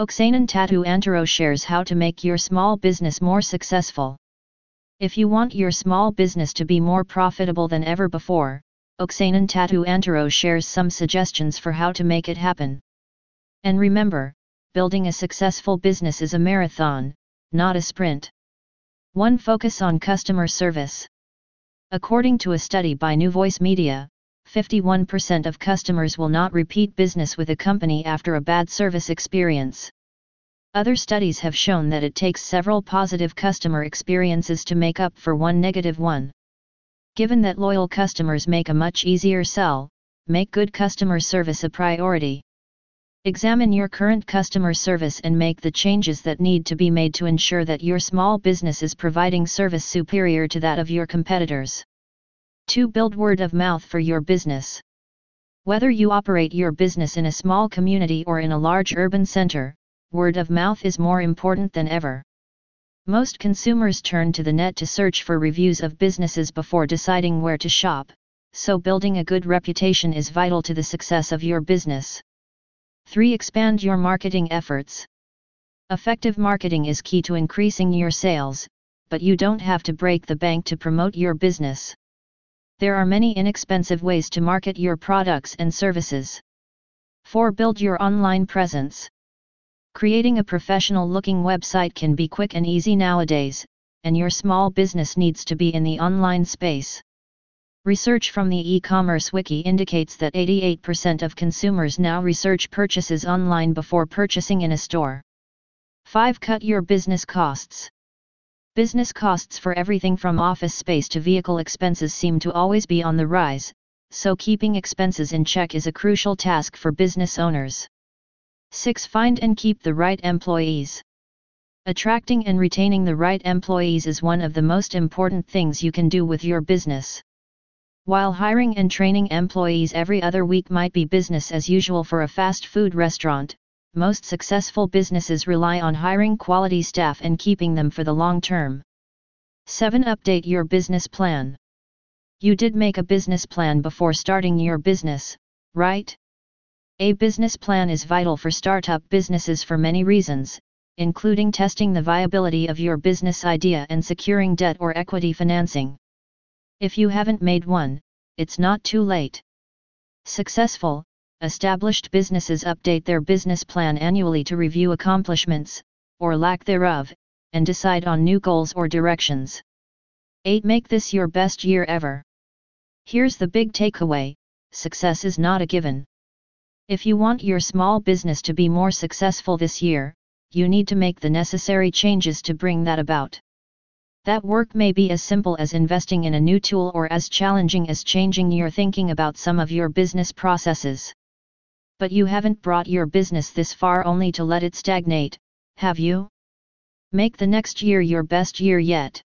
Oksanen Tatu Antero shares how to make your small business more successful. If you want your small business to be more profitable than ever before, Oksanen Tatu Antero shares some suggestions for how to make it happen. And remember, building a successful business is a marathon, not a sprint. 1. Focus on customer service. According to a study by New Voice Media, 51% of customers will not repeat business with a company after a bad service experience. Other studies have shown that it takes several positive customer experiences to make up for one negative one. Given that loyal customers make a much easier sell, make good customer service a priority. Examine your current customer service and make the changes that need to be made to ensure that your small business is providing service superior to that of your competitors. 2. Build word of mouth for your business. Whether you operate your business in a small community or in a large urban center, word of mouth is more important than ever. Most consumers turn to the net to search for reviews of businesses before deciding where to shop, so building a good reputation is vital to the success of your business. 3. Expand your marketing efforts. Effective marketing is key to increasing your sales, but you don't have to break the bank to promote your business. There are many inexpensive ways to market your products and services. 4. Build your online presence. Creating a professional looking website can be quick and easy nowadays, and your small business needs to be in the online space. Research from the e-commerce wiki indicates that 88% of consumers now research purchases online before purchasing in a store. 5. Cut your business costs. Business costs for everything from office space to vehicle expenses seem to always be on the rise, so keeping expenses in check is a crucial task for business owners. 6. Find and keep the right employees. Attracting and retaining the right employees is one of the most important things you can do with your business. While hiring and training employees every other week might be business as usual for a fast food restaurant, most successful businesses rely on hiring quality staff and keeping them for the long term. 7. Update your business plan. You did make a business plan before starting your business, right? A business plan is vital for startup businesses for many reasons, including testing the viability of your business idea and securing debt or equity financing. If you haven't made one, it's not too late. Successful, established businesses update their business plan annually to review accomplishments, or lack thereof, and decide on new goals or directions. 8. Make this your best year ever. Here's the big takeaway success is not a given. If you want your small business to be more successful this year, you need to make the necessary changes to bring that about. That work may be as simple as investing in a new tool or as challenging as changing your thinking about some of your business processes. But you haven't brought your business this far only to let it stagnate, have you? Make the next year your best year yet.